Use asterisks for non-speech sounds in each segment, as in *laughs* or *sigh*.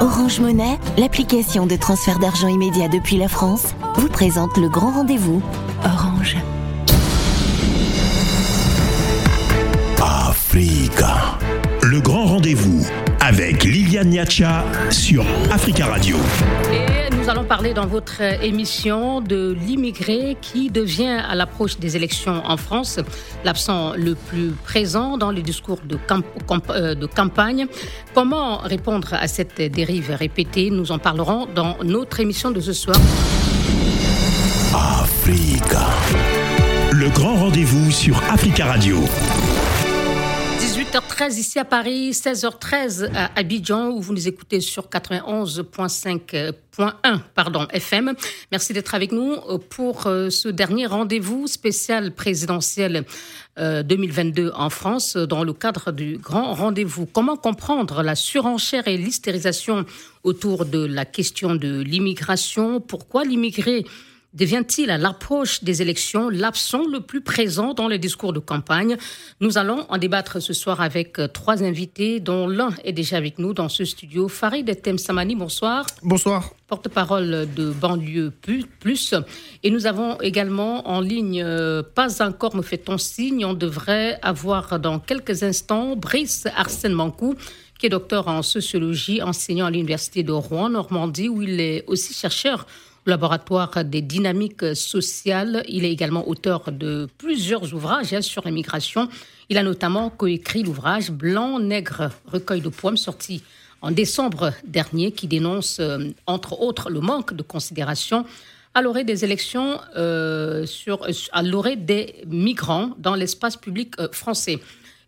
Orange Monnaie, l'application de transfert d'argent immédiat depuis la France, vous présente le grand rendez-vous. Orange. Africa. Le grand rendez-vous avec Liliane Niacha sur Africa Radio. Et nous allons parler dans votre émission de l'immigré qui devient à l'approche des élections en France l'absent le plus présent dans les discours de, euh, campagne. Comment répondre à cette dérive répétée? Nous en parlerons dans notre émission de ce soir. Africa. Le grand rendez-vous sur Africa Radio. 18h13 ici à Paris, 16h13 à Abidjan, où vous nous écoutez sur 91.5.1 pardon, FM. Merci d'être avec nous pour euh, ce dernier rendez-vous spécial présidentiel 2022 euh, en France dans le cadre du grand rendez-vous. Comment comprendre la surenchère et l'hystérisation autour de la question de l'immigration? Pourquoi l'immigré devient-il à l'approche des élections l'absent le plus présent dans les discours de campagne? Nous allons en débattre ce soir avec euh, trois invités, dont l'un est déjà avec nous dans ce studio. Farid Samani, bonsoir. Bonsoir. Porte-parole de Banlieue Plus. Et nous avons également en ligne, euh, pas encore me fait-on signe, on devrait avoir dans quelques instants Brice Arsène Mancou qui est docteur en sociologie, enseignant à l'Université de Rouen, Normandie, où il est aussi chercheur laboratoire des dynamiques sociales. Il est également auteur de plusieurs ouvrages hein, sur l'immigration. Il a notamment coécrit l'ouvrage Blanc, Nègre, recueil de poèmes sorti en décembre dernier qui dénonce, euh, entre autres, le manque de considération à l'orée des élections euh, sur, à l'orée des migrants dans l'espace public euh, français.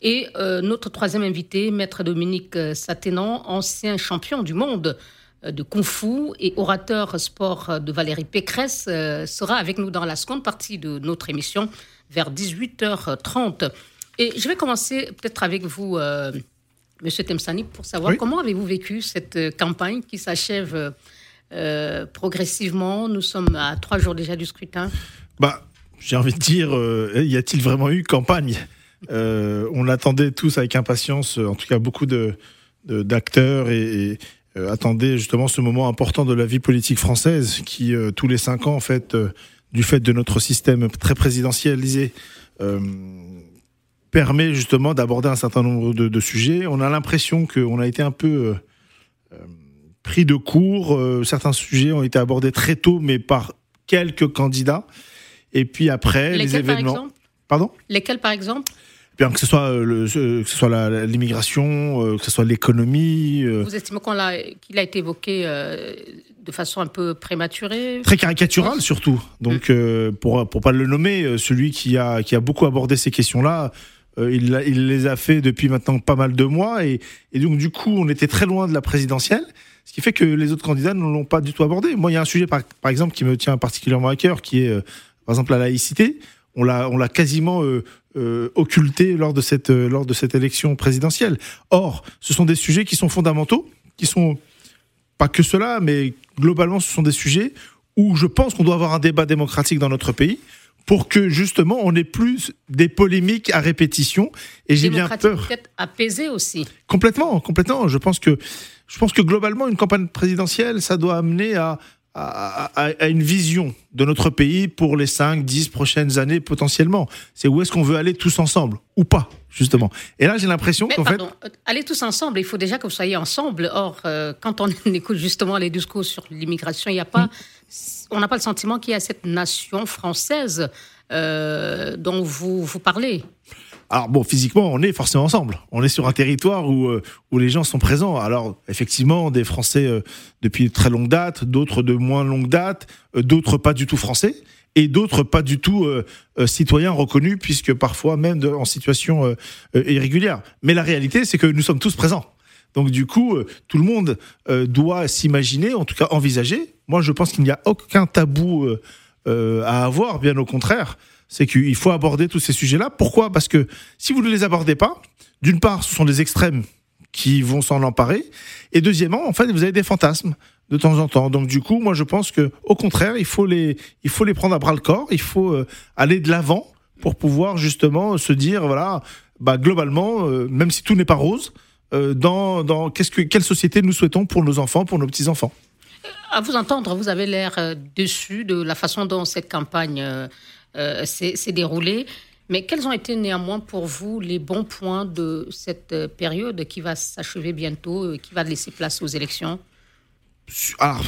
Et notre troisième invité, maître Dominique Saténan, ancien champion du monde euh, de Kung Fu et orateur sport de Valérie Pécresse euh, sera avec nous dans la seconde partie de notre émission vers 18h30. Et je vais commencer peut-être avec vous, euh, Monsieur Temsani, pour savoir comment avez-vous vécu cette campagne qui s'achève progressivement. Nous sommes à trois jours déjà du scrutin. Bah, j'ai envie de dire, y a-t-il vraiment eu campagne? On attendait tous avec impatience, en tout cas beaucoup de d'acteurs et, euh, attendait justement ce moment important de la vie politique française qui, euh, tous les cinq ans, en fait, euh, du fait de notre système très présidentialisé, permet justement d'aborder un certain nombre de, sujets. On a l'impression qu'on a été un peu pris de court. certains sujets ont été abordés très tôt, mais par quelques candidats. Et puis après, les événements. Par exemple? Pardon? Lesquels, par exemple? Bien que ce soit euh, le, que ce soit l'immigration, euh, que ce soit l'économie. Euh. Vous estimez qu'il a, été évoqué de façon un peu prématurée? Très caricaturale surtout. Donc mm. pour pour pas le nommer, celui qui a qui a beaucoup abordé ces questions-là, il, il les a fait depuis maintenant pas mal de mois et, et donc du coup on était très loin de la présidentielle. Ce qui fait que les autres candidats ne l'ont pas du tout abordé. Moi, il y a un sujet, par, par exemple, qui me tient particulièrement à cœur, qui est, par exemple, la laïcité. On l'a, on l'a quasiment euh, occulté lors de cette euh, lors de cette élection présidentielle. Or, ce sont des sujets qui sont fondamentaux, qui sont pas que cela, mais globalement, ce sont des sujets où je pense qu'on doit avoir un débat démocratique dans notre pays pour que justement on ait plus des polémiques à répétition. Et j'ai bien peur. Peut-être apaisé aussi. Complètement, complètement. Je pense que je pense que globalement une campagne présidentielle, ça doit amener à à, une vision de notre pays pour les 5, 10 prochaines années potentiellement. C'est où est-ce qu'on veut aller tous ensemble ou pas, justement. Et là, j'ai l'impression qu'en fait... Euh, aller tous ensemble, il faut déjà que vous soyez ensemble. Or, euh, quand on *laughs* écoute justement les discours sur l'immigration, il n'y a pas... On n'a pas le sentiment qu'il y a cette nation française euh, dont vous, vous parlez. Alors bon, physiquement, on est forcément ensemble. On est sur un territoire où, euh, où les gens sont présents. Alors effectivement, des Français euh, depuis très longue date, d'autres de moins longue date, euh, d'autres pas du tout français et d'autres pas du tout citoyens reconnus, puisque parfois même en situation irrégulière. Mais la réalité, c'est que nous sommes tous présents. Donc du coup, tout le monde doit s'imaginer, en tout cas envisager. Moi, je pense qu'il n'y a aucun tabou à avoir, bien au contraire c'est qu'il faut aborder tous ces sujets-là. Pourquoi? Parce que si vous ne les abordez pas, d'une part, ce sont des extrêmes qui vont s'en emparer, et deuxièmement, en fait, vous avez des fantasmes de temps en temps. Donc du coup, moi, je pense que au contraire, il faut les, il faut les prendre à bras le corps. Il faut euh, aller de l'avant pour pouvoir justement se dire, voilà, bah globalement, euh, même si tout n'est pas rose, euh, dans, dans qu'est-ce que, quelle société nous souhaitons pour nos enfants, pour nos petits-enfants? À vous entendre, vous avez l'air déçu de la façon dont cette campagne euh, s'est déroulée. Mais quels ont été néanmoins pour vous les bons points de cette euh, période qui va s'achever bientôt, euh, qui va laisser place aux élections? Alors,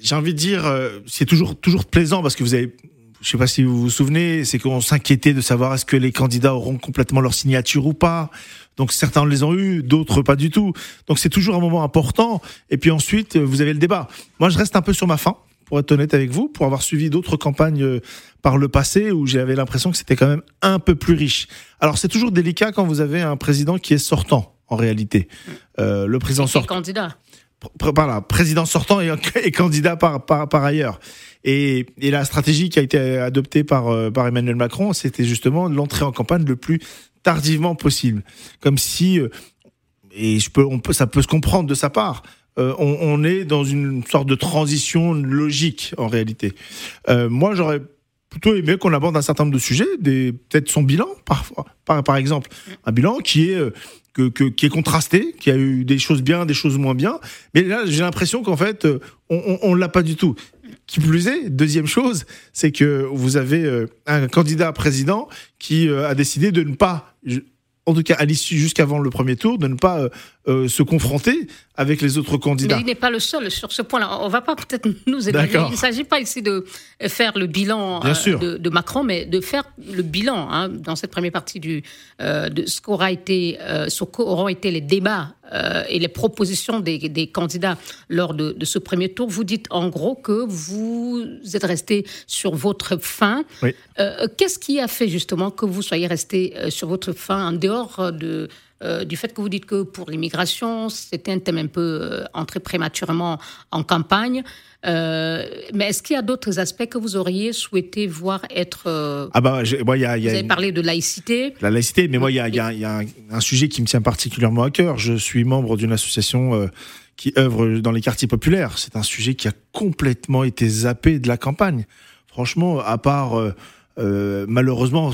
j'ai envie de dire, euh, c'est toujours, toujours plaisant parce que vous avez, je sais pas si vous vous souvenez, c'est qu'on s'inquiétait de savoir est-ce que les candidats auront complètement leur signature ou pas. Donc certains les ont eu, d'autres pas du tout. Donc c'est toujours un moment important. Et puis ensuite, vous avez le débat. Moi, je reste un peu sur ma faim, pour être honnête avec vous, pour avoir suivi d'autres campagnes euh, par le passé où j'avais l'impression que c'était quand même un peu plus riche. Alors c'est toujours délicat quand vous avez un président qui est sortant, en réalité. Euh, le président sortant candidat pr- voilà, président sortant et, *laughs* et candidat par, par, par ailleurs. Et, et la stratégie qui a été adoptée par, euh, par Emmanuel Macron, c'était justement l'entrée en campagne le plus tardivement possible. Comme si, et je peux, on peut, ça peut se comprendre de sa part, euh, on, est dans une sorte de transition logique en réalité. Euh, moi, j'aurais plutôt aimé qu'on aborde un certain nombre de sujets, peut-être son bilan par, par exemple, un bilan qui est euh, que, qui est contrasté, qui a eu des choses bien, des choses moins bien. Mais là, j'ai l'impression qu'en fait, on, on l'a pas du tout. Qui plus est, deuxième chose, c'est que vous avez un candidat à président qui a décidé de ne pas, en tout cas à l'issue jusqu'avant le premier tour, de ne pas euh, se confronter avec les autres candidats. Mais il n'est pas le seul sur ce point-là. On va pas peut-être nous éloigner. Il ne s'agit pas ici de faire le bilan euh, de, de Macron, mais de faire le bilan hein, dans cette première partie du, euh, de ce qu'aura été, ce qu'auront été les débats et les propositions des, des candidats lors de, de ce premier tour. Vous dites en gros que vous êtes resté sur votre fin. Oui. Qu'est-ce qui a fait justement que vous soyez resté sur votre fin en dehors de, euh, du fait que vous dites que pour l'immigration, c'était un thème un peu euh, entré prématurément en campagne Euh, Mais est-ce qu'il y a d'autres aspects que vous auriez souhaité voir être... Ah bah, moi, il y a, y vous avez une- parlé de laïcité. la laïcité, mais moi, il y a, y a- y un, un sujet qui me tient particulièrement à cœur. Je suis membre d'une association qui œuvre dans les quartiers populaires. C'est un sujet qui a complètement été zappé de la campagne. Franchement, à part malheureusement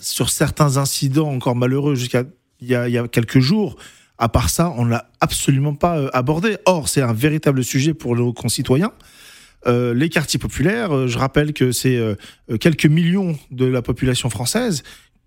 sur certains incidents encore malheureux jusqu'à il y a, il y a quelques jours, à part ça, on l'a absolument pas euh, abordé. Or, c'est un véritable sujet pour nos concitoyens. Euh, les quartiers populaires, euh, je rappelle que c'est euh, quelques millions de la population française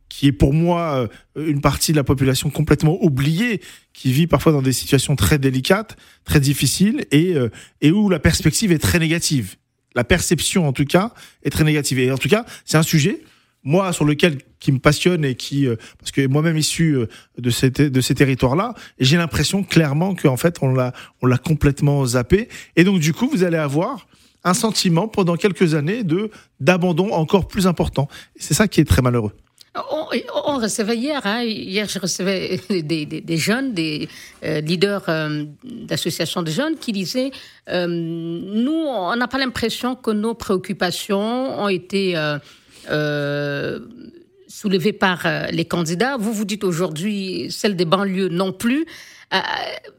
qui est pour moi une partie de la population complètement oubliée, qui vit parfois dans des situations très délicates, très difficiles, et, et où la perspective est très négative. La perception, en tout cas, est très négative. Et en tout cas, c'est un sujet, moi, sur lequel qui me passionne et qui, euh, parce que moi-même issu euh, de ces, de ces territoires-là, j'ai l'impression clairement qu'en fait, on l'a, on l'a complètement zappé. Et donc, du coup, vous allez avoir un sentiment pendant quelques années de d'abandon encore plus important. C'est ça qui est très malheureux. On, recevait hier, hein, hier je recevais des, des- jeunes, des euh, leaders d'associations de jeunes qui disaient nous, on n'a pas l'impression que nos préoccupations ont été euh, soulevées par euh, les candidats. Vous vous dites aujourd'hui celles des banlieues non plus. Euh,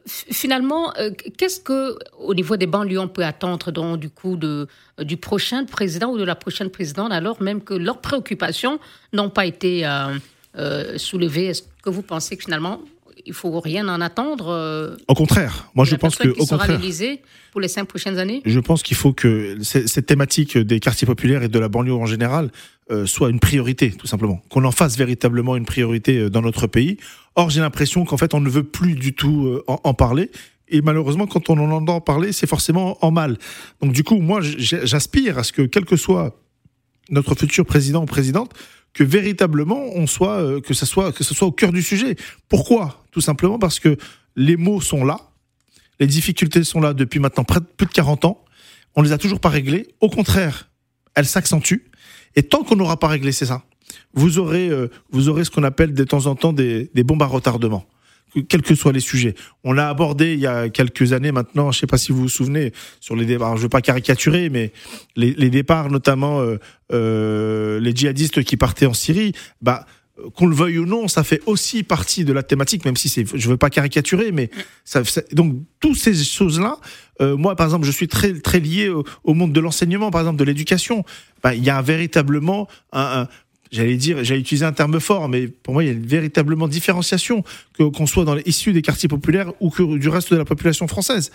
finalement, euh, qu'est-ce que, au niveau des banlieues, on peut attendre donc, du coup de, du prochain président ou de la prochaine présidente, alors même que leurs préoccupations n'ont pas été euh, soulevées? Est-ce que vous pensez que finalement, il faut rien en attendre Au contraire, moi je pense que qui au sera contraire, pour les cinq prochaines années? Je pense qu'il faut que cette thématique des quartiers populaires et de la banlieue en général euh, soit une priorité, tout simplement. Qu'on en fasse véritablement une priorité euh, dans notre pays. Or, j'ai l'impression qu'en fait, on ne veut plus du tout euh, en, en parler. Et malheureusement, quand on en entend parler, c'est forcément en mal. Donc, du coup, moi, j'aspire à ce que, quel que soit notre futur président ou présidente, que véritablement on soit, que ça soit, que ce soit au cœur du sujet. Pourquoi? Tout simplement parce que les mots sont là, les difficultés sont là depuis maintenant près de plus de 40 ans. On les a toujours pas réglées. Au contraire, elles s'accentuent. Et tant qu'on n'aura pas réglé ça, vous aurez, euh, vous aurez ce qu'on appelle de temps en temps des, bombes à retardement que- quels que soient les sujets. On l'a abordé il y a quelques années maintenant, je sais pas si vous vous souvenez, sur les départs, je veux pas caricaturer, mais les, départs, notamment euh, euh, les djihadistes qui partaient en Syrie, bah, qu'on le veuille ou non, ça fait aussi partie de la thématique, même si c'est, je veux pas caricaturer, mais ça, donc toutes ces choses-là, euh, moi par exemple, je suis très très lié au, au monde de l'enseignement, par exemple de l'éducation. Bah, il y a véritablement un, un- j'allais dire, j'allais utiliser un terme fort, mais pour moi, il y a une véritablement différenciation que qu'on soit dans les, issus des quartiers populaires ou que du reste de la population française.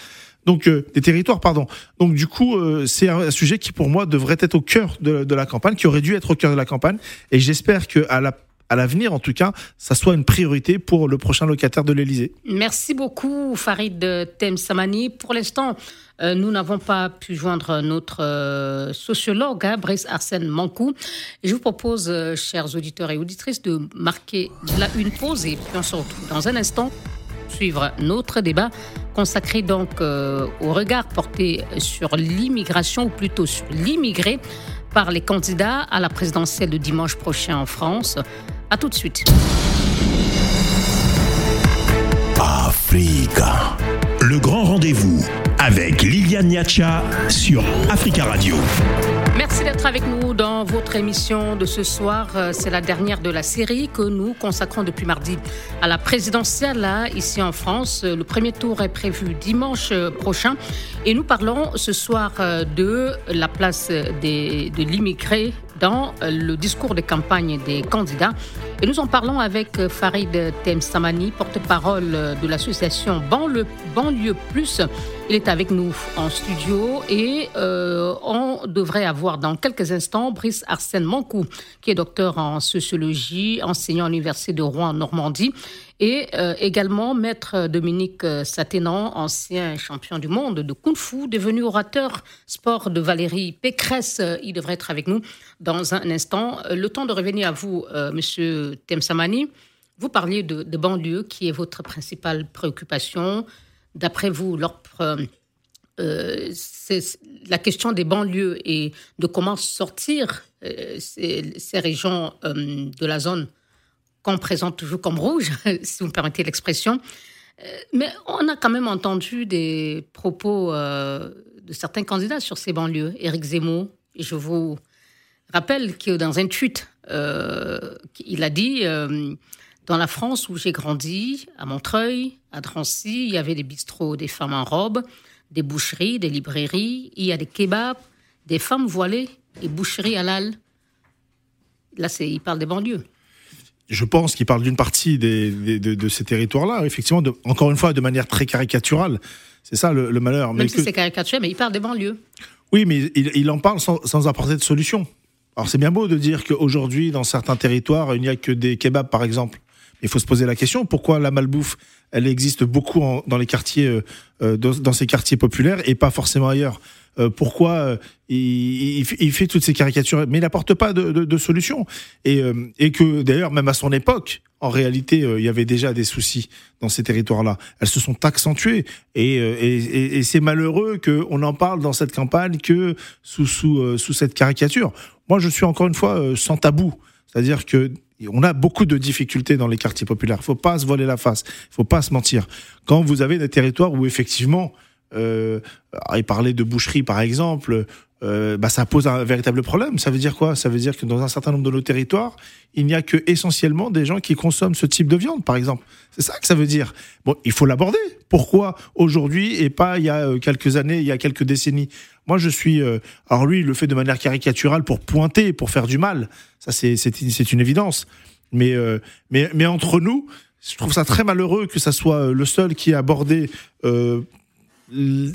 Donc euh, des territoires, pardon. Donc du coup, euh, c'est un, sujet qui pour moi devrait être au cœur de, de, la campagne, qui aurait dû être au cœur de la campagne, et j'espère que à la à l'avenir, en tout cas, ça soit une priorité pour le prochain locataire de l'Elysée. Merci beaucoup, Farid Temsamani. Pour l'instant, euh, nous n'avons pas pu joindre notre euh, sociologue, hein, Brice Arsène Mancou. je vous propose, euh, chers auditeurs et auditrices, de marquer là une pause et puis on se retrouve dans un instant suivre notre débat consacré donc au regard porté sur l'immigration ou plutôt sur l'immigré par les candidats à la présidentielle de dimanche prochain en France. A tout de suite. Africa. Le grand rendez-vous avec Liliane Niacha sur Africa Radio. Merci d'être avec nous dans votre émission de ce soir. Euh, c'est la dernière de la série que nous consacrons depuis mardi à la présidentielle ici en France. Euh, le premier tour est prévu dimanche euh, prochain et nous parlons ce soir de la place des, de l'immigré dans le discours de campagne des candidats. Et nous en parlons avec Farid Temsamani, porte-parole de l'association Banlieue, Plus. Il est avec nous en studio et euh, on devrait avoir dans quelques instants Brice Arsène Mancou, qui est docteur en sociologie, enseignant à l'Université de Rouen, Normandie, et euh, également maître Dominique Saténan, ancien champion du monde de Kung Fu, devenu orateur sport de Valérie Pécresse. Il devrait être avec nous dans un instant. Le temps de revenir à vous, euh, monsieur Temsamani. Vous parliez de, de banlieue, qui est votre principale préoccupation d'après vous, euh, c'est la question des banlieues et de comment sortir euh, ces, régions euh, de la zone qu'on présente toujours comme rouge, *laughs* si vous me permettez l'expression. mais on a quand même entendu des propos de certains candidats sur ces banlieues. Éric Zemmour, je vous rappelle que dans un tweet, il a dit dans la France où j'ai grandi, à Montreuil, à Drancy, il y avait des bistrots, des femmes en robe, des boucheries, des librairies, il y a des kebabs, des femmes voilées, des boucheries halal. Là, il parle des banlieues. Je pense qu'il parle d'une partie des, de, ces territoires-là, effectivement, encore une fois, de manière très caricaturale. C'est ça le, malheur. Même si c'est caricatural, mais il parle des banlieues. Oui, mais il, en parle sans, sans, apporter de solution. Alors c'est bien beau de dire qu'aujourd'hui, dans certains territoires, il n'y a que des kebabs, par exemple. Il faut se poser la question pourquoi la malbouffe, elle existe beaucoup dans les quartiers, euh, euh, dans, ces quartiers populaires et pas forcément ailleurs? Euh, pourquoi il, fait toutes ces caricatures, mais il n'apporte pas de, solution. Et, que d'ailleurs, même à son époque, en réalité, il y avait déjà des soucis dans ces territoires-là. Elles se sont accentuées et, c'est malheureux qu'on en parle dans cette campagne que sous, sous, sous cette caricature. Moi, je suis encore une fois sans tabou. C'est-à-dire que on a beaucoup de difficultés dans les quartiers populaires. Il faut pas se voiler la face. Il faut pas se mentir. Quand vous avez des territoires où effectivement, euh, il de boucherie par exemple, euh, bah, ça pose un véritable problème. Ça veut dire quoi? Ça veut dire que dans un certain nombre de nos territoires, il n'y a que essentiellement des gens qui consomment ce type de viande, par exemple. C'est ça que ça veut dire. Bon, il faut l'aborder. Pourquoi aujourd'hui et pas il y a euh, quelques années, il y a quelques décennies? Moi, je suis. Euh, alors lui, il le fait de manière caricaturale pour pointer, pour faire du mal. Ça, c'est une évidence. Mais mais mais entre nous, je trouve ça très malheureux que ça soit le seul qui ait abordé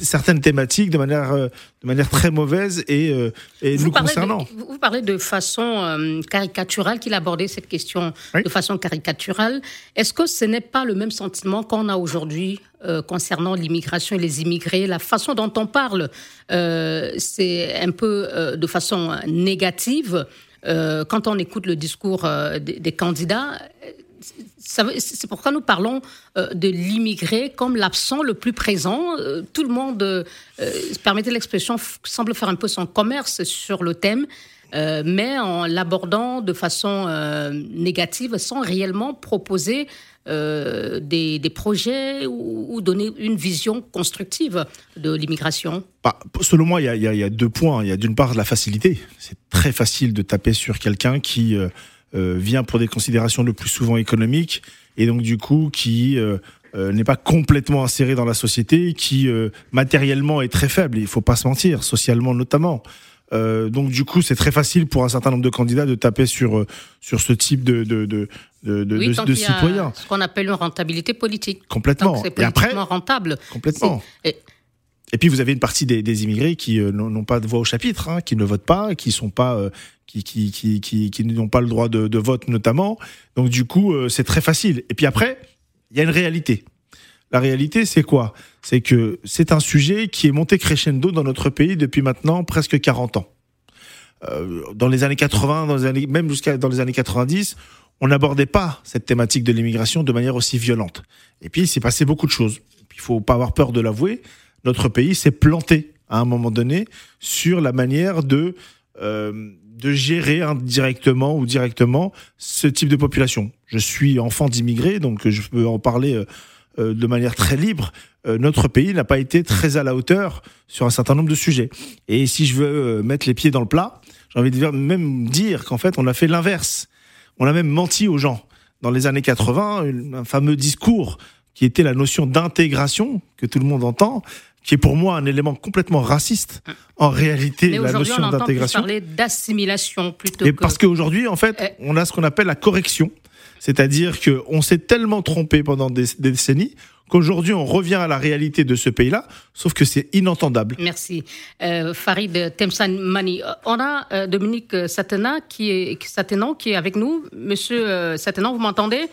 certaines thématiques de manière, euh, de manière très mauvaise et, euh, et nous concernant. vous parlez de façon euh, caricaturale, qu'il abordait cette question de façon caricaturale. Est-ce que ce n'est pas le même sentiment qu'on a aujourd'hui concernant l'immigration et les immigrés? La façon dont on parle, c'est un peu de façon négative. quand on écoute le discours des, des candidats, c'est pourquoi nous parlons euh, de l'immigré comme l'absent le plus présent. Euh, tout le monde, euh, permettez l'expression, semble faire un peu son commerce sur le thème, mais en l'abordant de façon négative, sans réellement proposer des, projets ou, donner une vision constructive de l'immigration bah, Selon moi, il y, a deux points. Il y a d'une part la facilité. C'est très facile de taper sur quelqu'un qui vient pour des considérations le plus souvent économiques et donc du coup qui euh, euh, n'est pas complètement inséré dans la société, qui matériellement est très faible. Il faut pas se mentir, socialement notamment. Euh, donc du coup, c'est très facile pour un certain nombre de candidats de taper sur sur ce type de de de de, de, Oui, de- tant de qu'il y a citoyens. Ce qu'on appelle une rentabilité politique. Complètement. c'est Et après, politiquement rentable. complètement. Et- Et puis vous avez une partie des, des immigrés qui euh, n'ont pas de voix au chapitre, hein, qui ne votent pas, qui sont pas, euh, qui, qui, qui, qui, n'ont pas le droit de, de vote notamment. Donc du coup, euh, c'est très facile. Et puis après, il y a une réalité. La réalité, c'est quoi? C'est que c'est un sujet qui est monté crescendo dans notre pays depuis maintenant presque 40 ans. Euh, dans les années 80, dans les années, même jusqu'à dans les années 90, on n'abordait pas cette thématique de l'immigration de manière aussi violente. Et puis, il s'est passé beaucoup de choses. Il faut pas avoir peur de l'avouer. Notre pays s'est planté à un moment donné sur la manière de euh, de gérer indirectement ou directement ce type de population. Je suis enfant d'immigrés, donc je peux en parler euh, euh, de manière très libre. Notre pays n'a pas été très à la hauteur sur un certain nombre de sujets. Et si je veux mettre les pieds dans le plat, j'ai envie de même dire qu'en fait, on a fait l'inverse. On a même menti aux gens. Dans les années 80, une- un fameux discours qui était la notion d'intégration, que tout le monde entend, qui est pour moi un élément complètement raciste. En réalité, Mais la on notion d'intégration. parler d'assimilation plutôt Et que. parce qu'aujourd'hui, en fait, Eh. on a ce qu'on appelle la correction. C'est-à-dire qu'on s'est tellement trompé pendant des, des décennies qu'aujourd'hui, on revient à la réalité de ce pays-là, sauf que c'est inentendable. Merci. Euh, Farid Temsamani. Euh, On a euh, Dominique Satena qui est, Satenan qui est avec nous. Monsieur euh, Satenan, vous m'entendez?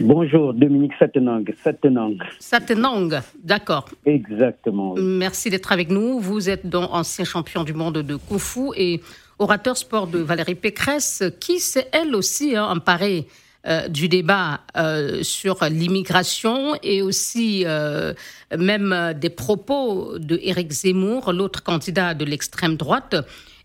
Bonjour, Dominique Satenang. Satenang, Satenang, d'accord. exactement. oui. Merci d'être avec nous. Vous êtes donc ancien champion du monde de Kung Fu et orateur sport de Valérie Pécresse, qui s'est elle aussi hein, emparée euh, du débat euh, sur l'immigration et aussi euh, même des propos de Éric Zemmour, l'autre candidat de l'extrême droite.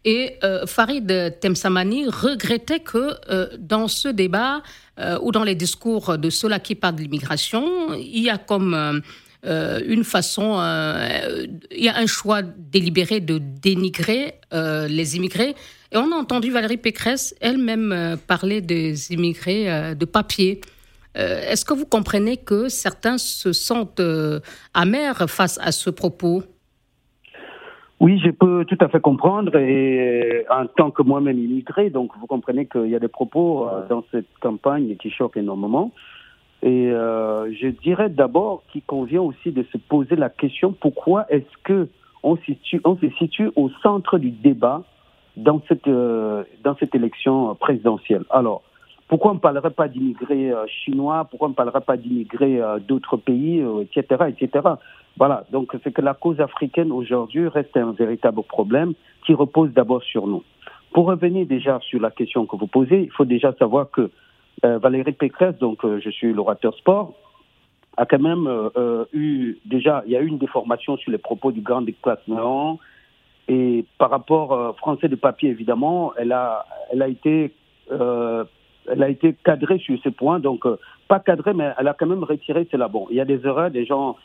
Et Farid Temsamani regrettait que dans ce débat euh, ou dans les discours de ceux-là qui parlent de l'immigration, il y a comme euh, une façon, euh, il y a un choix délibéré de dénigrer les immigrés. Et on a entendu Valérie Pécresse elle-même parler des immigrés de papier. Est-ce que vous comprenez que certains se sentent amers face à ce propos? Oui, je peux tout à fait comprendre. Et en tant que moi-même immigré, donc vous comprenez qu'il y a des propos euh, dans cette campagne qui choquent énormément. Et euh, je dirais d'abord qu'il convient aussi de se poser la question pourquoi est-ce que on, situe, on se situe au centre du débat dans cette euh, dans cette élection présidentielle? Alors, pourquoi on ne parlerait pas d'immigrés euh, chinois? Pourquoi on ne parlerait pas d'immigrés euh, d'autres pays, euh, etc., etc. Voilà. Donc, c'est que la cause africaine aujourd'hui reste un véritable problème qui repose d'abord sur nous. Pour revenir déjà sur la question que vous posez, il faut déjà savoir que euh, Valérie Pécresse, donc euh, je suis l'orateur sport, a quand même euh, eu déjà, il y a eu une déformation sur les propos du grand déclassement. Et par rapport français de papier, évidemment, elle a, elle a été, elle a été cadrée sur ce point. Donc, pas cadrée, mais elle a quand même retiré cela. Bon, il y a des erreurs, des gens.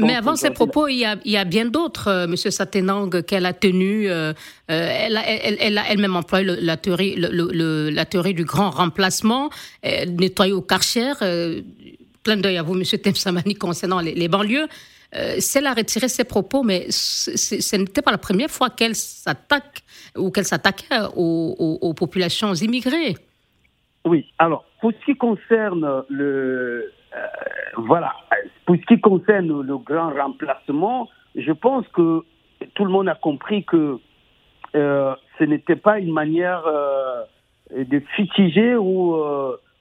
Mais avant ces propos, il y a, il y a bien d'autres, euh, Monsieur Satenang, qu'elle a tenu. euh, euh, elle, a, elle, elle a elle-même employé le- la, théorie, le- le- le- la théorie du grand remplacement, euh, nettoyer au Karcher. Plein d'œil à vous, Monsieur Temsamani, concernant les, les banlieues. Euh, celle a retiré ses propos, mais ce n'était pas la première fois qu'elle s'attaque ou qu'elle s'attaquait aux, aux- aux populations immigrées. Oui, alors, pour ce qui concerne le. Euh, voilà, pour ce qui concerne le grand remplacement, je pense que tout le monde a compris que euh, ce n'était pas une manière euh, de futiger ou,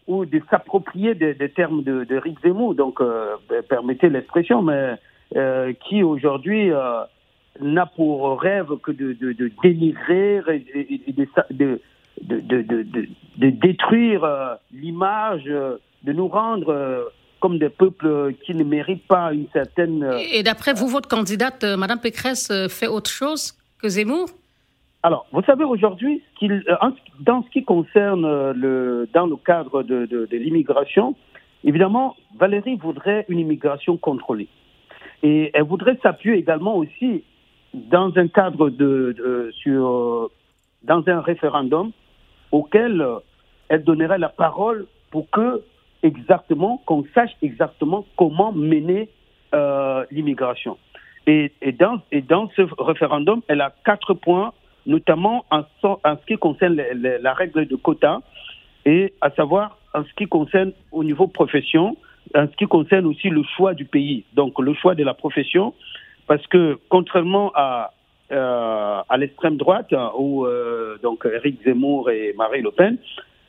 de s'approprier des, termes de, de Rick donc permettez l'expression, mais qui aujourd'hui n'a pour rêve que de, de, dénigrer et, de, détruire l'image, de nous rendre euh, comme des peuples qui ne méritent pas une certaine... euh, Et, d'après vous, votre candidate, euh, Madame Pécresse, fait autre chose que Zemmour? Alors, vous savez, aujourd'hui, dans ce qui concerne le, dans le cadre de, de- de l'immigration, évidemment, Valérie voudrait une immigration contrôlée. Et elle voudrait s'appuyer également aussi dans un cadre de, de- sur, dans un référendum auquel elle donnerait la parole pour que exactement, qu'on sache exactement comment mener euh, l'immigration. Et, dans, et dans ce référendum, elle a quatre points notamment en, ce qui concerne la règle de quota, et à savoir en ce qui concerne au niveau profession, en ce qui concerne aussi le choix du pays, donc le choix de la profession, parce que contrairement à, euh, à l'extrême droite, où euh, donc Eric Zemmour et Marie Le Pen,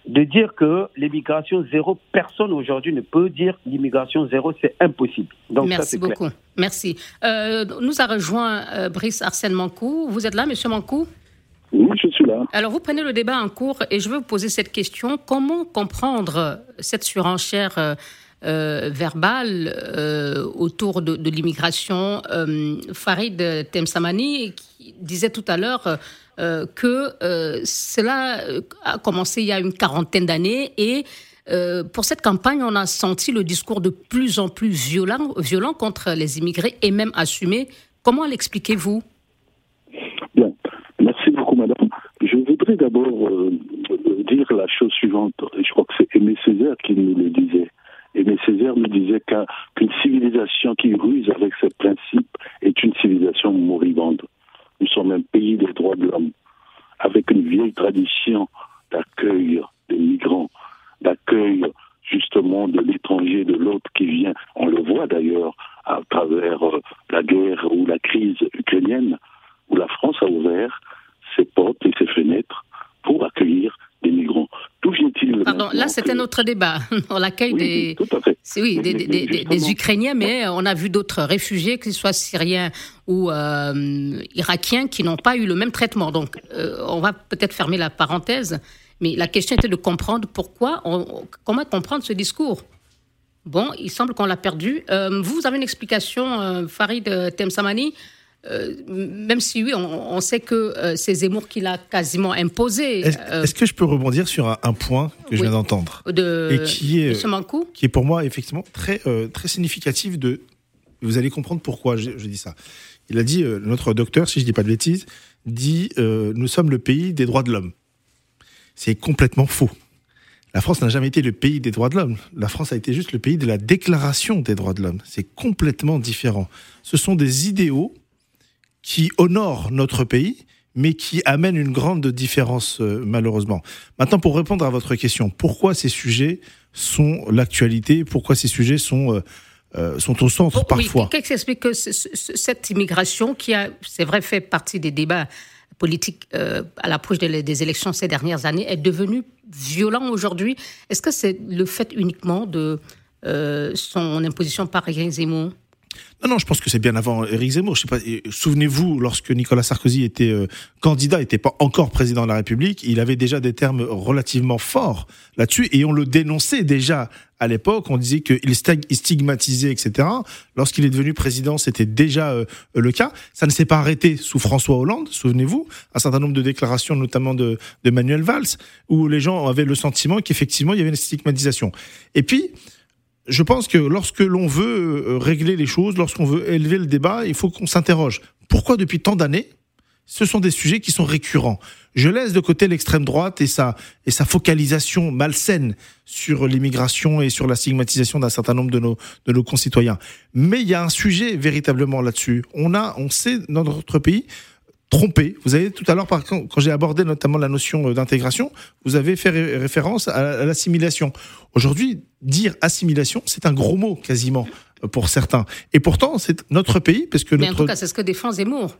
de dire que l'immigration zéro, personne aujourd'hui ne peut dire l'immigration zéro, c'est impossible. Donc, Merci beaucoup. Merci. Euh, nous a rejoint Brice Arsène Mancou. Vous êtes là, Monsieur Mancou? Oui, je suis là. Alors, vous prenez le débat en cours et je veux vous poser cette question. Comment comprendre cette surenchère euh, verbal euh, autour de, l'immigration? Euh, Farid Temsamani qui disait tout à l'heure que cela a commencé il y a une quarantaine d'années et pour cette campagne, on a senti le discours de plus en plus violent, violent contre les immigrés et même assumé. Comment l'expliquez-vous? Bien, merci beaucoup, madame. Je voudrais d'abord dire la chose suivante. Je crois que c'est Aimé Césaire qui nous le disait. Aimé Césaire nous disait qu'une civilisation qui ruse avec ses principes est une civilisation moribonde. Nous sommes un pays des droits de l'homme, avec une vieille tradition d'accueil des migrants, d'accueil justement de l'étranger, de l'autre qui vient. On le voit d'ailleurs à travers euh, la guerre ou la crise ukrainienne, où la France a ouvert ses portes et ses fenêtres pour accueillir. D'où vient-il Pardon, là *laughs* c'est un autre débat. On l'accueil des, oui, des, des, des, Ukrainiens, mais on a vu d'autres réfugiés, qu'ils soient syriens ou euh, irakiens, qui n'ont pas eu le même traitement. Donc euh, on va peut-être fermer la parenthèse, mais la question était de comprendre pourquoi, comment comprendre ce discours. Bon, il semble qu'on l'a perdu. Euh, vous avez une explication, Farid Temsamani euh, même si oui, on, sait que euh, c'est Zemmour qui l'a quasiment imposé. Euh, est-ce, que je peux rebondir sur un, point que je viens d'entendre de, et qui est, qui est pour moi effectivement très très significatif de. Vous allez comprendre pourquoi je, dis ça. Il a dit notre docteur, si je dis pas de bêtises, dit nous sommes le pays des droits de l'homme. C'est complètement faux. La France n'a jamais été le pays des droits de l'homme. La France a été juste le pays de la déclaration des droits de l'homme. C'est complètement différent. Ce sont des idéaux qui honore notre pays, mais qui amène une grande différence euh, malheureusement. Maintenant, pour répondre à votre question, pourquoi ces sujets sont l'actualité Pourquoi ces sujets sont euh, euh, sont au centre parfois? Qu'est-ce qui explique que cette immigration, qui a, c'est vrai, fait partie des débats politiques à l'approche des, des, élections ces dernières années, est devenue violent aujourd'hui Est-ce que c'est le fait uniquement de son imposition par Zemmour? Non, non, je pense que c'est bien avant Éric Zemmour. Pas. Souvenez-vous, lorsque Nicolas Sarkozy était euh, candidat, n'était pas encore président de la République, il avait déjà des termes relativement forts là-dessus, et on le dénonçait déjà à l'époque. On disait qu'il stigmatisait, etc. Lorsqu'il est devenu président, c'était déjà euh, le cas. Ça ne s'est pas arrêté sous François Hollande. Souvenez-vous, un certain nombre de déclarations, notamment de, de Manuel Valls, où les gens avaient le sentiment qu'effectivement il y avait une stigmatisation. Et puis je pense que lorsque l'on veut euh, régler les choses, lorsqu'on veut élever le débat, il faut qu'on s'interroge. Pourquoi depuis tant d'années, ce sont des sujets qui sont récurrents? Je laisse de côté l'extrême droite et sa, et sa focalisation malsaine sur l'immigration et sur la stigmatisation d'un certain nombre de nos, de nos concitoyens. Mais il y a un sujet véritablement là-dessus. On a, on sait dans notre pays, trompé. Vous avez tout à l'heure, quand, quand j'ai abordé notamment la notion euh, d'intégration, vous avez fait référence à, l'assimilation. Aujourd'hui, dire assimilation, c'est un gros mot quasiment euh, pour certains. Et pourtant, c'est notre pays, parce que Mais notre... en tout cas, c'est ce que défend Zemmour.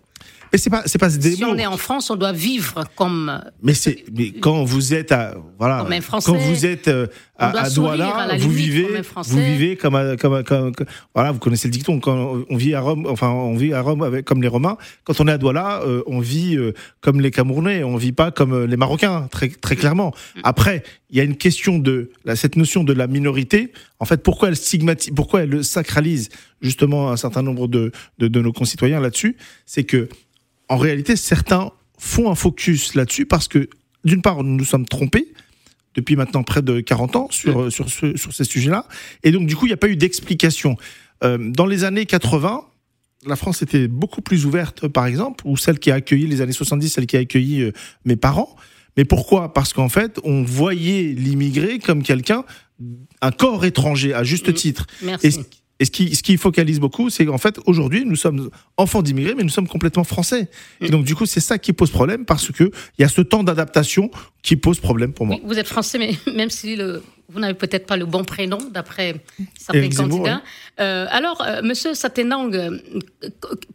Mais c'est pas, c'est pas Si on est en France, on doit vivre comme. Mais c'est, mais quand vous êtes à, voilà, comme un Français, quand vous êtes euh, à, à Douala, vous vivez, vous vivez comme, comme, comme, voilà, vous connaissez le dicton. Quand on vit à Rome, enfin, on vit à Rome avec, comme les Romains. Quand on est à Douala, euh, on vit euh, comme les Camerounais, on vit pas comme les Marocains, très, très clairement. Après, il y a une question de cette notion de la minorité. En fait, pourquoi elle stigmatise, pourquoi elle sacralise justement un certain nombre de, de, de nos concitoyens là-dessus, c'est que en réalité, certains font un focus là-dessus parce que, d'une part, nous nous sommes trompés depuis maintenant près de 40 ans sur, sur, sur ces sujets-là. Et donc, du coup, il n'y a pas eu d'explication. Euh, dans les années 80, la France était beaucoup plus ouverte, par exemple, ou celle qui a accueilli les années 70, celle qui a accueilli euh, mes parents. Mais pourquoi? Parce qu'en fait, on voyait l'immigré comme quelqu'un, un corps étranger, à juste titre. Merci. Et ce qui, ce qui focalise beaucoup, c'est qu'en fait, aujourd'hui, nous sommes enfants d'immigrés, mais nous sommes complètement français. Et donc, du coup, c'est ça qui pose problème parce que il y a ce temps d'adaptation qui pose problème pour moi. Oui, vous êtes français, mais *laughs* même si le, vous n'avez peut-être pas le bon prénom d'après certains candidats. Euh, alors, euh, Monsieur Satenang, euh,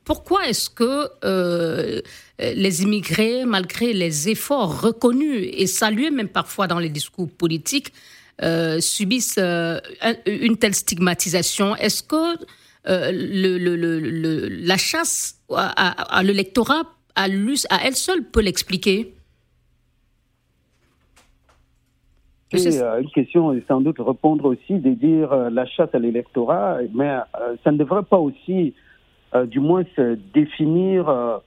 pourquoi est-ce que euh, les immigrés, malgré les efforts reconnus et salués même parfois dans les discours politiques, subissent euh, une telle stigmatisation Est-ce que euh, le, le, le, la chasse à, à, l'électorat, à, à elle seule, peut l'expliquer? C'est une question, sans doute répondre aussi, de dire la chasse à l'électorat, mais ça ne devrait pas aussi, du moins, se définir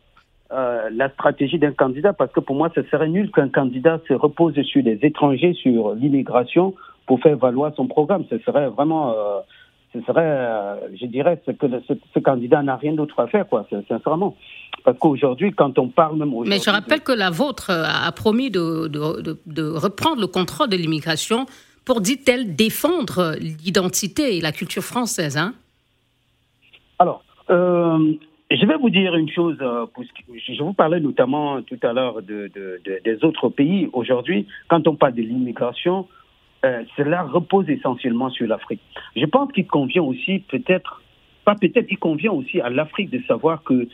euh, la stratégie d'un candidat, parce que pour moi, ce serait nul qu'un candidat se repose sur des étrangers, sur l'immigration, pour faire valoir son programme. Ce serait vraiment, euh, ce serait, euh, je dirais, ce que ce, candidat n'a rien d'autre à faire, quoi, sincèrement. Parce qu'aujourd'hui, quand on parle même Mais je rappelle que la vôtre a promis de, de, de, reprendre le contrôle de l'immigration pour, dit-elle, défendre l'identité et la culture française. Hein Alors, je vais vous dire une chose. Euh, je vous parlais notamment tout à l'heure de, des autres pays. Aujourd'hui, quand on parle de l'immigration, euh, cela repose essentiellement sur l'Afrique. Je pense qu'il convient aussi, peut-être, pas peut-être, il convient aussi à l'Afrique de savoir que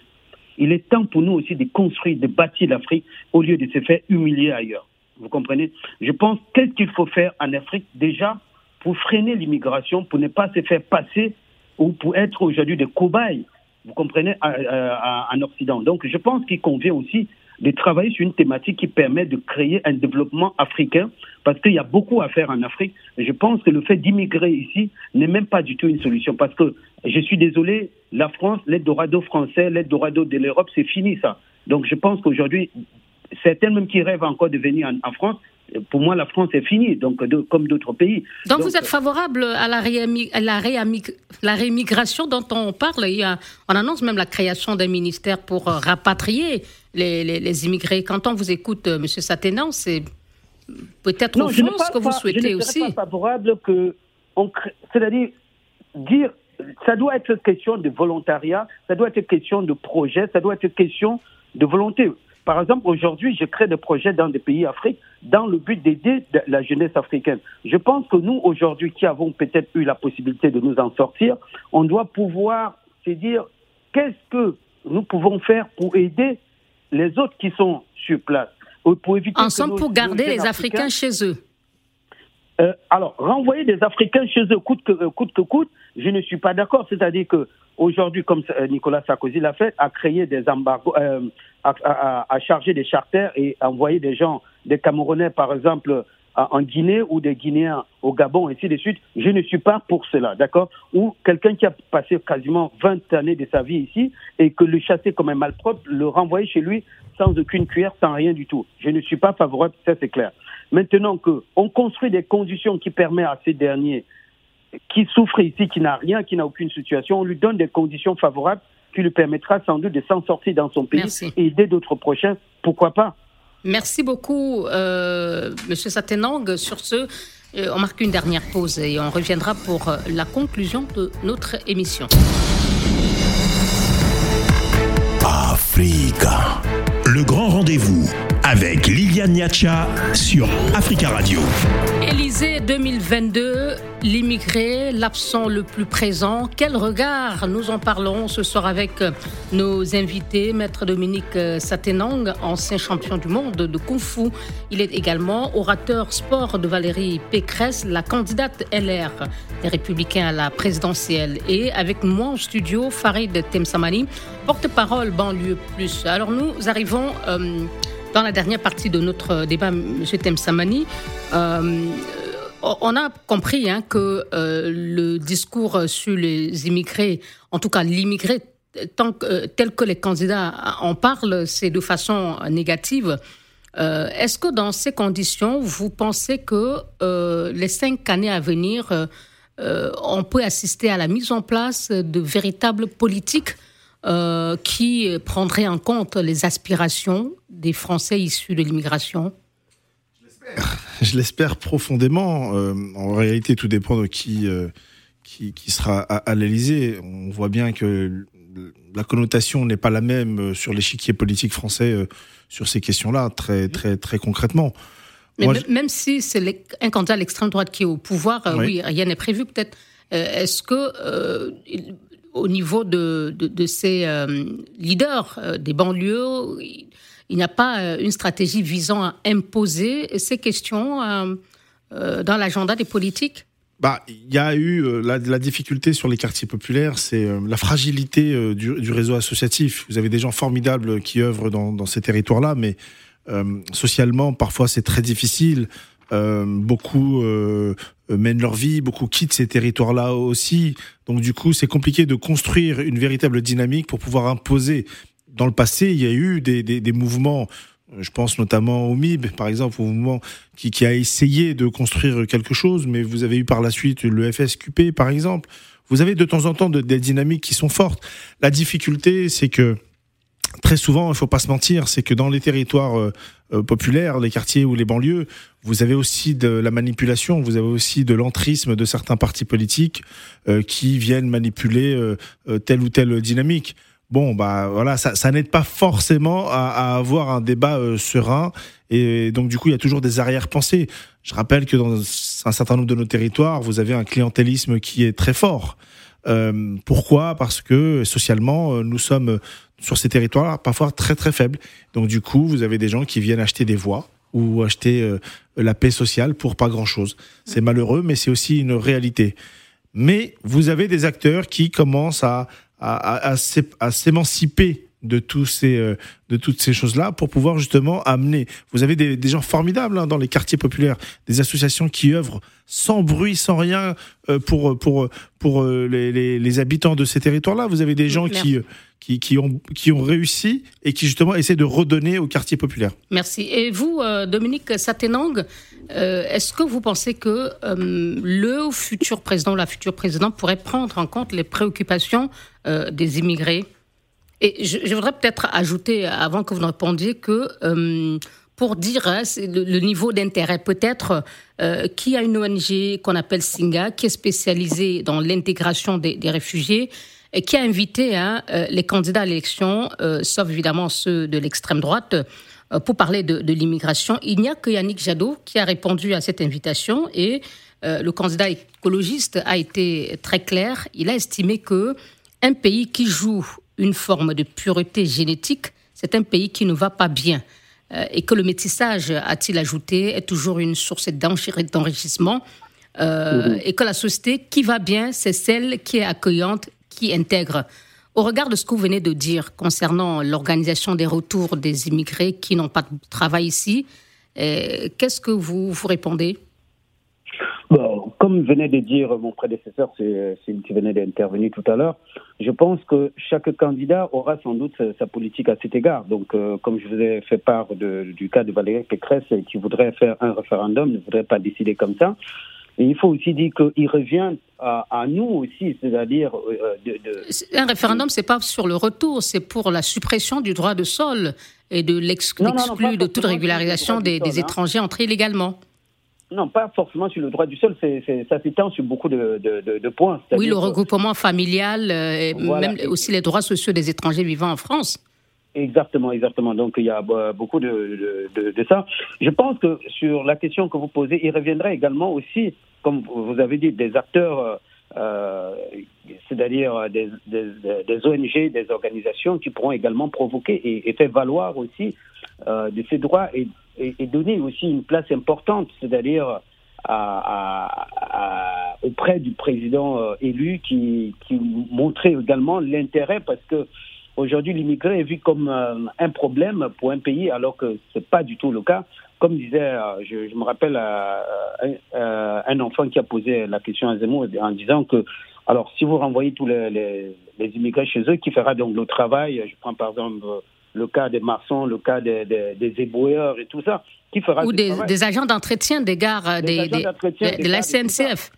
il est temps pour nous aussi de construire, de bâtir l'Afrique au lieu de se faire humilier ailleurs. Vous comprenez? Je pense qu'est-ce qu'il faut faire en Afrique déjà pour freiner l'immigration, pour ne pas se faire passer ou pour être aujourd'hui des cobayes? Vous comprenez, en Occident. Donc, je pense qu'il convient aussi de travailler sur une thématique qui permet de créer un développement africain, parce qu'il y a beaucoup à faire en Afrique. Je pense que le fait d'immigrer ici n'est même pas du tout une solution, parce que, je suis désolé, la France, l'aide d'Orado français, l'aide d'Orado de l'Europe, c'est fini ça. Donc, je pense qu'aujourd'hui, certains même qui rêvent encore de venir en, en France pour moi, la France est finie, donc comme d'autres pays. Donc, vous êtes favorable à la, la, rémigration dont on parle il y a, On annonce même la création d'un ministère pour euh, rapatrier les, immigrés. Quand on vous écoute, euh, M. Saténan, c'est peut-être au fond ce que vous souhaitez aussi. Je ne suis pas favorable que... C'est-à-dire, dire ça doit être question de volontariat, ça doit être question de projet, ça doit être question de volonté. Par exemple, aujourd'hui, je crée des projets dans des pays africains dans le but d'aider la jeunesse africaine. Je pense que nous, aujourd'hui, qui avons peut-être eu la possibilité de nous en sortir, on doit pouvoir se dire qu'est-ce que nous pouvons faire pour aider les autres qui sont sur place. Pour éviter Ensemble pour garder les Africains, chez eux. Euh, alors, renvoyer des Africains chez eux coûte que, euh, coûte que coûte, je ne suis pas d'accord. C'est-à-dire que aujourd'hui, comme euh, Nicolas Sarkozy l'a fait, a créé des embargos, euh, charger des charters et envoyer des gens, des Camerounais par exemple, en Guinée ou des Guinéens au Gabon, ainsi de suite. Je ne suis pas pour cela, d'accord? Ou quelqu'un qui a passé quasiment 20 années de sa vie ici et que le chasser comme un malpropre, le renvoyer chez lui sans aucune cuillère, sans rien du tout. Je ne suis pas favorable, ça c'est clair. Maintenant qu'on construit des conditions qui permettent à ces derniers qui souffrent ici, qui n'a rien, qui n'a aucune situation, on lui donne des conditions favorables qui lui permettra sans doute de s'en sortir dans son pays et aider d'autres prochains. Pourquoi pas? Merci beaucoup, euh, Monsieur Satenang. Sur ce, euh, on marque une dernière pause et on reviendra pour euh, la conclusion de notre émission. Africa. Le grand rendez-vous avec Liliane Niacha sur Africa Radio. Élysée 2022, l'immigré, l'absent le plus présent. Quel regard Nous en parlons ce soir avec nos invités. Maître Dominique Satenang, ancien champion du monde de Kung Fu. Il est également orateur sport de Valérie Pécresse, la candidate LR des Républicains à la présidentielle. Et avec moi en studio, Farid Temsamani, porte-parole banlieue plus. Alors nous arrivons... Euh, dans la dernière partie de notre débat, M. Temsamani, euh, on a compris hein, que euh, le discours sur les immigrés, en tout cas l'immigré, tel que les candidats en parlent, c'est de façon négative. Euh, est-ce que dans ces conditions, vous pensez que les cinq années à venir, on peut assister à la mise en place de véritables politiques euh, qui prendrait en compte les aspirations des Français issus de l'immigration? Je l'espère profondément. Euh, en réalité, tout dépend de qui, euh, qui, qui sera à, à l'Élysée. On voit bien que la connotation n'est pas la même sur l'échiquier politique français sur ces questions-là, très, très, très concrètement. Mais même, si c'est un candidat à l'extrême droite qui est au pouvoir, oui. rien n'est prévu peut-être. Est-ce que au niveau de, de, ces leaders des banlieues, il n'y a pas une stratégie visant à imposer ces questions dans l'agenda des politiques? Bah, il y a eu euh, la, difficulté sur les quartiers populaires, c'est euh, la fragilité euh, du, réseau associatif. Vous avez des gens formidables qui œuvrent dans ces territoires-là, mais socialement, parfois, c'est très difficile. Beaucoup mènent leur vie, beaucoup quittent ces territoires-là aussi. Donc, du coup, c'est compliqué de construire une véritable dynamique pour pouvoir imposer. Dans le passé, il y a eu des, des, des mouvements je pense notamment au MIB, par exemple, au mouvement qui, qui, a essayé de construire quelque chose, mais vous avez eu par la suite le FSQP, par exemple. Vous avez de temps en temps des dynamiques qui sont fortes. La difficulté, c'est que très souvent, il ne faut pas se mentir, c'est que dans les territoires euh, euh, populaires, les quartiers ou les banlieues, vous avez aussi de la manipulation, vous avez aussi de l'entrisme de certains partis politiques euh, qui viennent manipuler telle ou telle dynamique bon, bah voilà, ça, n'aide pas forcément à, avoir un débat serein. Et donc, du coup, il y a toujours des arrière-pensées. Je rappelle que dans un certain nombre de nos territoires, vous avez un clientélisme qui est très fort. Euh, pourquoi? Parce que socialement, euh, nous sommes sur ces territoires parfois très très faibles. Donc, du coup, vous avez des gens qui viennent acheter des voix ou acheter la paix sociale pour pas grand-chose. C'est malheureux, mais c'est aussi une réalité. Mais vous avez des acteurs qui commencent à, à, à, s'émanciper de tous ces euh, de toutes ces choses là pour pouvoir justement amener. Vous avez des, des gens formidables hein, dans les quartiers populaires des associations qui œuvrent sans bruit sans rien euh, pour pour pour euh, les, les, les, habitants de ces territoires là vous avez des gens qui, qui qui ont qui ont réussi et qui justement essaient de redonner aux quartiers populaires. Merci. Et vous Dominique Satenang est-ce que vous pensez que le futur président la future présidente pourrait prendre en compte les préoccupations des immigrés? Et je, voudrais peut-être ajouter, avant que vous ne répondiez, que euh, pour dire hein, le, niveau d'intérêt, peut-être euh, qui a une ONG qu'on appelle Singa, qui est spécialisée dans l'intégration des, réfugiés, et qui a invité hein, les candidats à l'élection, sauf évidemment ceux de l'extrême droite, pour parler de, de l'immigration. Il n'y a que Yannick Jadot qui a répondu à cette invitation et le candidat écologiste a été très clair. Il a estimé que un pays qui joue une forme de pureté génétique, c'est un pays qui ne va pas bien. Euh, et que le métissage, a-t-il ajouté, est toujours une source d'enrichissement. Euh, mhm. Et que la société qui va bien, c'est celle qui est accueillante, qui intègre. Au regard de ce que vous venez de dire concernant l'organisation des retours des immigrés qui n'ont pas de travail ici, euh, qu'est-ce que vous, vous répondez? Bon, comme venait de dire mon prédécesseur, c'est celui qui venait d'intervenir tout à l'heure, je pense que chaque candidat aura sans doute sa, politique à cet égard. Donc, euh, comme je vous ai fait part de, du cas de Valérie Pécresse qui voudrait faire un référendum, ne voudrait pas décider comme ça. Et il faut aussi dire qu'il revient à, à, nous aussi, c'est-à-dire euh, de, de, Un référendum, c'est pas sur le retour, c'est pour la suppression du droit de sol et de l'exclus de toute régularisation des, des hein. étrangers entrés illégalement. Non, pas forcément sur le droit du sol, c'est, ça s'étend sur beaucoup de, de, de points. Oui, le regroupement familial, euh, et même aussi les droits sociaux des étrangers vivant en France. Exactement, exactement. Donc il y a euh, beaucoup de, ça. Je pense que sur la question que vous posez, il reviendrait également aussi, comme vous avez dit, des acteurs, euh, c'est-à-dire des, des, des, ONG, des organisations qui pourront également provoquer et, et faire valoir aussi euh, de ces droits et et, donner aussi une place importante, c'est-à-dire auprès du président euh, élu qui, montrait également l'intérêt parce que aujourd'hui l'immigré est vu comme euh, un problème pour un pays alors que c'est pas du tout le cas. Comme disait, euh, je, me rappelle un, enfant qui a posé la question à Zemmour en disant que alors si vous renvoyez tous les, les immigrés chez eux, qui fera donc le travail Je prends par exemple le cas des maçons, le cas des, des, éboueurs et tout ça. Qui fera Ou des, des, agents d'entretien des gares, des, de la SNCF.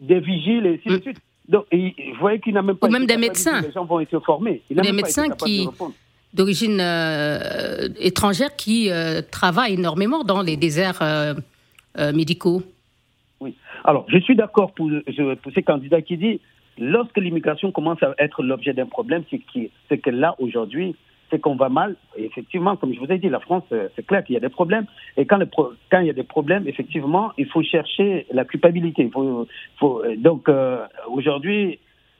Des vigiles et ainsi de mm. suite. Donc, je voyais qu'il n'a même pas. Ou même des médecins. Les gens vont être formés. des médecins qui d'origine euh, étrangère qui euh, travaillent énormément dans les déserts euh, médicaux. Oui. Alors, je suis d'accord pour, pour ces candidats qui disent lorsque l'immigration commence à être l'objet d'un problème, c'est que là, aujourd'hui, c'est qu'on va mal. Effectivement, comme je vous ai dit, la France, euh, c'est clair qu'il y a des problèmes. Et quand, il y a des problèmes, effectivement, il faut chercher la culpabilité. Euh, donc, euh, aujourd'hui,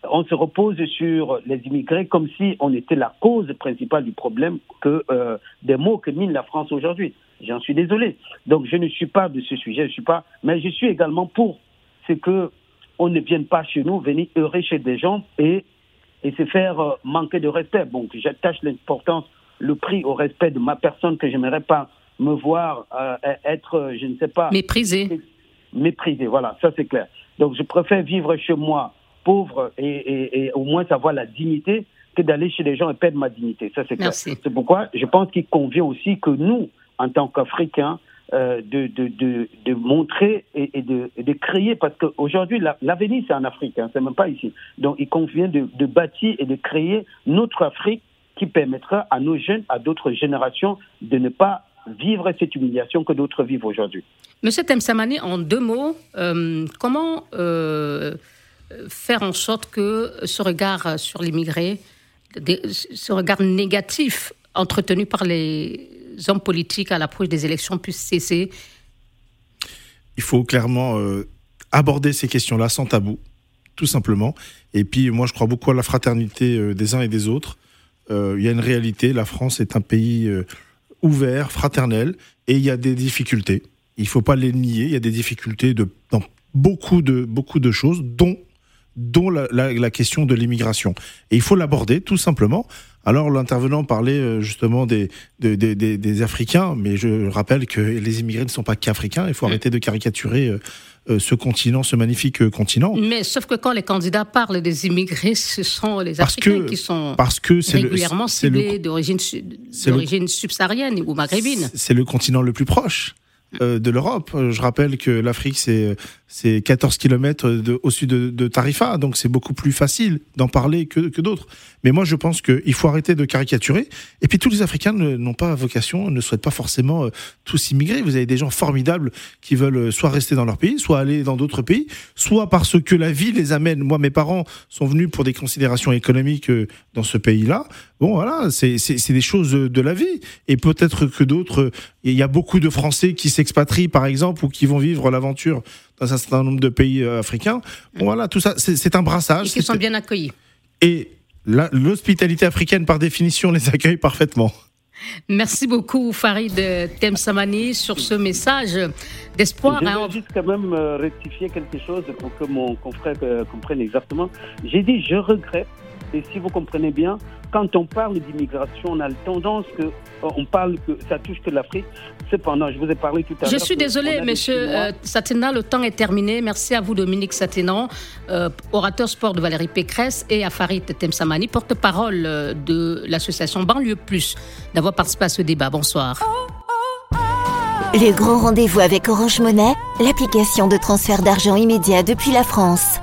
on se repose sur les immigrés comme si on était la cause principale du problème que des mots que mine la France aujourd'hui. J'en suis désolé. Donc, je ne suis pas de ce sujet. Je suis pas, mais je suis également pour ce que on ne vienne pas chez nous, venir heurter chez des gens et et c'est faire euh, manquer de respect. Bon, j'attache l'importance, le prix au respect de ma personne que j'aimerais pas me voir euh, être, euh, je ne sais pas. Méprisé. Méprisé, voilà, ça c'est clair. Donc je préfère vivre chez moi pauvre et, et, au moins savoir la dignité que d'aller chez les gens et perdre ma dignité. Ça c'est clair. C'est pourquoi je pense qu'il convient aussi que nous, en tant qu'Africains, euh, de, de, de, de, montrer et, de, de, créer, parce qu'aujourd'hui, l'avenir, c'est en Afrique, hein, c'est même pas ici. Donc, il convient de, bâtir et de créer notre Afrique qui permettra à nos jeunes, à d'autres générations, de ne pas vivre cette humiliation que d'autres vivent aujourd'hui. Monsieur Temsamani, en deux mots, euh, comment euh, faire en sorte que ce regard sur l'immigré, ce regard négatif entretenu par les hommes politiques à l'approche des élections puissent cesser Il faut clairement euh, aborder ces questions-là sans tabou, tout simplement. Et puis, moi, je crois beaucoup à la fraternité euh, des uns et des autres. Euh, il y a une réalité, la France est un pays ouvert, fraternel, et il y a des difficultés. Il ne faut pas les nier, il y a des difficultés dans beaucoup de, beaucoup de choses, dont dont la, la, question de l'immigration. Et il faut l'aborder tout simplement. Alors l'intervenant parlait euh, justement des, des, des, des, Africains, mais je rappelle que les immigrés ne sont pas qu'africains, il faut arrêter de caricaturer euh, euh, ce continent, ce magnifique continent. Mais sauf que quand les candidats parlent des immigrés, ce sont les Africains qui sont parce que régulièrement ciblés d'origine subsaharienne ou maghrébine. C'est le continent le plus proche. Euh, de l'Europe. Je rappelle que l'Afrique, c'est c'est 14 km au sud de, Tarifa, donc c'est beaucoup plus facile d'en parler que, que d'autres. Mais moi, je pense qu'il faut arrêter de caricaturer. Et puis, tous les Africains n'ont pas vocation, ne souhaitent pas forcément euh, tous immigrer. Vous avez des gens formidables qui veulent euh, soit rester dans leur pays, soit aller dans d'autres pays, soit parce que la vie les amène. Moi, mes parents sont venus pour des considérations économiques dans ce pays-là. Bon, voilà, c'est des choses de la vie. Et peut-être que d'autres, il y a beaucoup de Français qui s'expatrient, par exemple, ou qui vont vivre l'aventure dans un certain nombre de pays euh, africains. Bon, voilà, tout ça, c'est un brassage. Et qui sont bien accueillis. Et l'hospitalité africaine, par définition, les accueille parfaitement. Merci beaucoup Farid Temsamani sur ce message d'espoir. Je hein. juste quand même euh, rectifier quelque chose pour que mon confrère euh, comprenne exactement. J'ai dit je regrette et si vous comprenez bien, quand on parle d'immigration, on a tendance que euh, on parle que ça touche que l'Afrique. Cependant, je vous ai parlé tout à l'heure. Je suis désolé, monsieur euh, Satena, le temps est terminé. Merci à vous, Dominique Saténan, euh, orateur sport de Valérie Pécresse, et à Farid Temsamani, porte-parole de l'association Banlieue Plus, d'avoir participé à ce débat. Bonsoir. Le grand rendez-vous avec Orange Monnaie, l'application de transfert d'argent immédiat depuis la France.